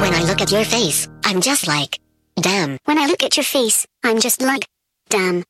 When I look at your face, I'm just like damn. When I look at your face, I'm just like, damn.